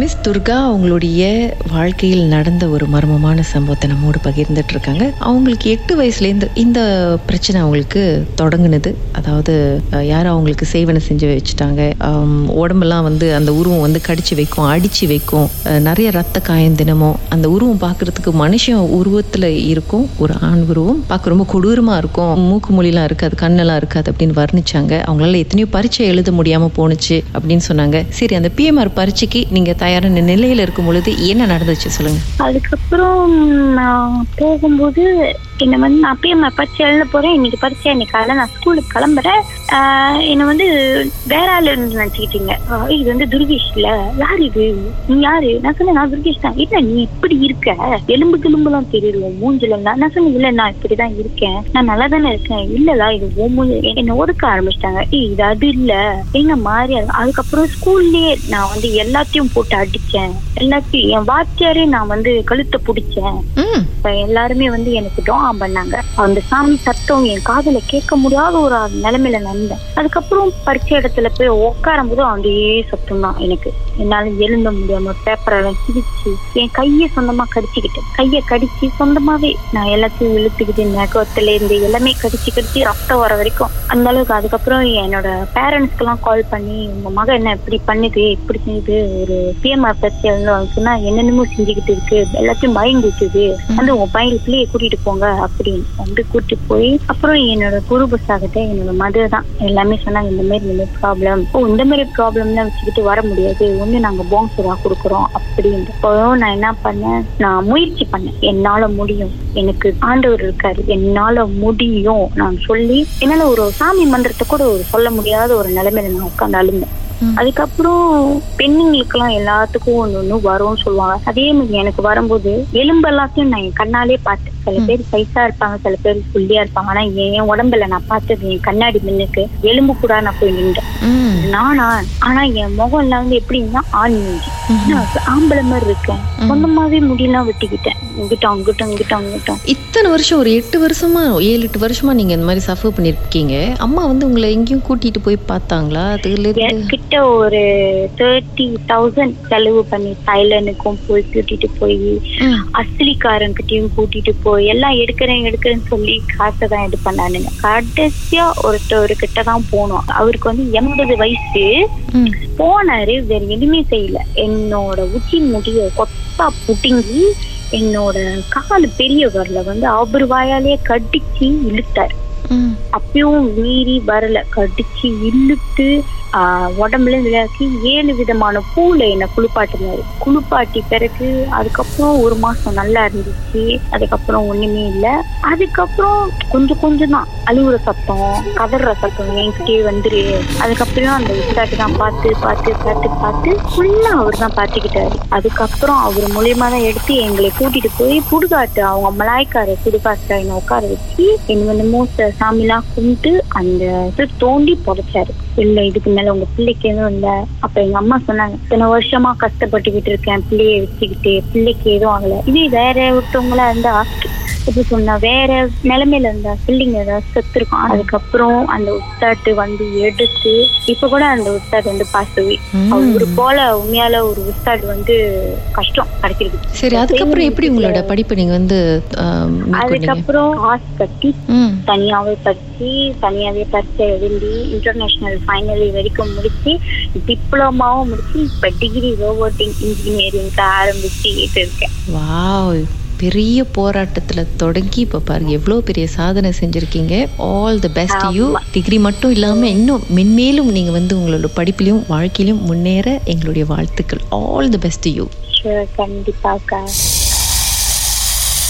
Miss Durga அவங்களுடைய வாழ்க்கையில் நடந்த ஒரு மர்மமான சம்பவத்தை நம்மோடு பகிர்ந்துட்டு இருக்காங்க அவங்களுக்கு எட்டு வயசுலேருந்து இந்த பிரச்சனை அவங்களுக்கு தொடங்குனது. அதாவது யாரும் அவங்களுக்கு சேவனை செஞ்சு வச்சுட்டாங்க. உடம்பெல்லாம் வந்து அந்த உருவம் வந்து கடிச்சு வைக்கும் அடிச்சு வைக்கும். நிறைய ரத்த காயம் தினமும். அந்த உருவம் பார்க்கறதுக்கு மனுஷன் உருவத்தில் இருக்கும். ஒரு ஆண் உருவம் பார்க்க ரொம்ப கொடூரமாக இருக்கும். மூக்கு மொழிலாம் இருக்காது கண்ணெல்லாம் இருக்காது அப்படின்னு வர்ணிச்சாங்க. அவங்களால எத்தனையோ பரீட்சை எழுத முடியாமல் போணுச்சு அப்படின்னு சொன்னாங்க. சரி அந்த பிஎம்ஆர் பரீட்சைக்கு நீங்கள் தயாரான நிலையில இருக்கும் பொழுது என்ன நடந்துச்சு சொல்லுங்க. அதுக்கப்புறம் நான் போகும்போது என்னை வந்து நான் அப்பயே நான் எழுத போறேன். இன்னைக்கு பரீட்சை இன்னைக்கு காலை நான் ஸ்கூலுக்கு கிளம்புறேன். ஆஹ் என்னை வந்து வேற ஆள் நினைச்சுக்கிட்டீங்க. ஆஹ் இது வந்து துர்கேஷ் இல்ல. யார் இது? நீ யாரு? நான் சொன்னேன் நான் துர்கேஷ் தான். இல்ல நீ இப்படி இருக்க? எலும்பு கிளும்புலாம் தெரியுது மூஞ்சில நான் சொன்னேன் இல்ல நான் இப்படிதான் இருக்கேன். நான் நல்லா தானே இருக்கேன். இல்லடா இது உன் மூஞ்சி. என்னை ஒதுக்க ஆரம்பிச்சிட்டாங்க. ஏய் இது அது இல்ல. எங்க மாறி அதுக்கப்புறம் ஸ்கூல்லயே நான் வந்து எல்லாத்தையும் போட்டு அடிச்சேன். எல்லாத்தையும் என் வாத்தியாரே நான் வந்து கழுத்தை பிடிச்சேன். இப்ப எல்லாருமே வந்து எனக்கு துவா பண்ணாங்க. அந்த சாமி சத்தம் என் காதல கேட்க முடியாத ஒரு நிலைமையில நடந்தேன். அதுக்கப்புறம் பரீட்சை இடத்துல போய் உட்காரும் போது அதே சத்தம் தான் எனக்கு. என்னால எழுந்த முடியாம பேப்பரெல்லாம் கிழிச்சு என் கையை சொந்தமா கடிச்சுக்கிட்டேன். கையை கடிச்சு சொந்தமாவே நான் எல்லாத்தையும் இழுத்துக்கிட்டு நகத்துல இருந்து எல்லாமே கடிச்சு கடிச்சு ரத்தம் வர வரைக்கும் அந்த அளவுக்கு. அதுக்கப்புறம் என்னோட பேரண்ட்ஸ்க்கு எல்லாம் கால் பண்ணி உங்க மகன் என்ன இப்படி பண்ணுது? இப்படி செஞ்சுது ஒரு பிஎம்ஆர் பிரச்சனை வந்துச்சுன்னா என்னென்னமோ செஞ்சுக்கிட்டு இருக்கு. எல்லாத்தையும் பயந்துட்டுது வந்து உங்க பையன் பிள்ளைய கூட்டிட்டு போங்க அப்படின்னு வந்து கூட்டிட்டு போய் அப்புறம் என்னோட குரு புஸ்தகத்தை என்னோட மதர் தான். எல்லாமே சொன்னாங்க இந்த மாதிரி இந்த மாதிரி ப்ராப்ளம் ஓ இந்த மாதிரி ப்ராப்ளம்லாம் வச்சுக்கிட்டு வர முடியாது. ஒண்ணு நாங்க போங்ஸரா கொடுக்குறோம் அப்படின்றப்போ நான் என்ன பண்ணேன்? நான் முயற்சி பண்ணேன். என்னால முடியும். எனக்கு ஆண்டவர் இருக்காரு. என்னால முடியும். நான் சொல்லி என்னால ஒரு சாமி மந்திரத்தை கூட ஒரு சொல்ல முடியாத ஒரு நிலைமையில நான் உட்காந்து அழுந்தேன். அதுக்கப்புறம் பெண்ணுங்களுக்கெல்லாம் எல்லாத்துக்கும் ஒண்ணு ஒண்ணு வரும்னு சொல்லுவாங்க. அதே மாதிரி எனக்கு வரும்போது எலும்பு எல்லாத்தையும் நான் என் கண்ணாலே பார்த்தேன். சில பேர் சைஸா இருப்பாங்க சில பேர் புள்ளியா இருப்பாங்க. ஆனா என் உடம்புல நான் பார்த்தது என் கண்ணாடி மின்னுக்கு எலும்பு கூட நான் போய் நின்றேன். நானா? ஆனா என் முகம் எல்லாம் வந்து எப்படின்னா ஆண் ஆம்பளை மாதிரி இருக்கேன். சொந்தமாவே முடியெல்லாம் வெட்டிக்கிட்டேன். இங்கிட்டும் அங்கிட்டும் இங்கிட்டும் அங்கிட்டும். இத்தனை வருஷம் ஒரு எட்டு வருஷமா ஏழு எட்டு வருஷமா நீங்க இந்த மாதிரி சஃபர் பண்ணிருக்கீங்க. அம்மா வந்து உங்களை எங்கேயும் கூட்டிட்டு போய் பார்த்தாங்களா? அதுல என்கிட்ட ஒரு தேர்ட்டி தௌசண்ட் செலவு பண்ணி தைலனுக்கும் போய் கூட்டிட்டு போய் ம். அஸ்லிக்காரங்கிட்டயும் கூட்டிட்டு போய் எல்லாம் எடுக்கிறேன் எடுக்கிறேன்னு சொல்லி காசை தான் இது பண்ணானுங்க. கடைசியா ஒருத்தவர்கிட்ட தான் போனோம். அவருக்கு வந்து எண்பது வயசு. போனாரு வேற எதுவுமே செய்யல. என்னோட உச்சி முடிய கொத்தா புடுங்கி என்னோட கால் பெரிய வரல வந்து அவர் வாயாலேயே கடிச்சு இழுத்தாரு. அப்பயும் மீறி வரல. கடிச்சு இழுத்து உடம்புல விளையாக்கி ஏழு விதமான பூல என்ன குளிப்பாட்டினாரு. குளிப்பாட்டி பிறகு அதுக்கப்புறம் ஒரு மாசம் நல்லா இருந்துச்சு. அதுக்கப்புறம் ஒண்ணுமே இல்ல. அதுக்கப்புறம் கொஞ்சம் கொஞ்சம் தான் அழுகுற சத்தம் கதற சத்தம் என்கிட்டயே வந்துரு. அதுக்கப்புறம் அந்த விசாட்டு தான் பார்த்து பார்த்து பார்த்து பார்த்து ஃபுல்லா அவர் தான் பார்த்துக்கிட்டாரு. அதுக்கப்புறம் அவர் மூலியமா தான் எடுத்து எங்களை கூட்டிட்டு போய் புடுகாட்டு அவங்க மலாய்க்கார சுடுகாட்டுல என்னை உட்கார வச்சு என்னமோ சாமிலாம் கும்பிட்டு அந்த இது தோண்டி புதைச்சாரு. இல்ல இதுக்கு மேல உங்க பிள்ளைக்கு எதுவும் இல்ல. அப்ப எங்க அம்மா சொன்னாங்க இத்தனை வருஷமா கஷ்டப்பட்டுக்கிட்டு இருக்கேன் பிள்ளைய வச்சுக்கிட்டு பிள்ளைக்கு எதுவும் ஆகல. இதே வேற ஒருத்தவங்களா இருந்தா எப்படி சொன்னா வேற நிலைமையில இருந்தா பிள்ளைங்க ஏதாவது செத்து இருக்கும். அதுக்கப்புறம் அந்த உஸ்தாட்டு வந்து எடுத்து இப்ப கூட அந்த உஸ்தாட் வந்து பாசவி ம். அவரு போல உண்மையால ஒரு உஸ்தாட் வந்து கஷ்டம் கிடைக்கிறது. சரி அதுக்கப்புறம் எப்படி உங்களோட படிப்பை நீங்க வந்து? அதுக்கப்புறம் ஆஸ் கட்டி தனியாவே படிச்சு தனியாவே பரீட்சை எழுதி இன்டர்நேஷனல் ஃபைனல் வரைக்கும் முடிச்சு டிப்ளமாவும் முடிச்சு இப்ப டிகிரி ரோபோட்டிக் இன்ஜினியரிங்க்கு ஆரம்பிச்சுட்டு இருக்கேன் பெரிய போராட்டத்துல தொடங்கி இப்ப பாருங்க எவ்வளவு பெரிய சாதனை செஞ்சிருக்கீங்க. All the best you degree மட்டும் இல்லாம இன்னும் மென்மேலும் நீங்க வந்து உங்களோட படிப்பிலையும் வாழ்க்கையிலும் முன்னேற எங்களுடைய வாழ்த்துக்கள். All the best you Sure, கண்டிப்பாக்கா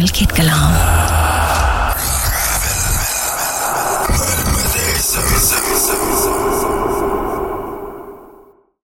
நீங்கள் கேட்கலாம்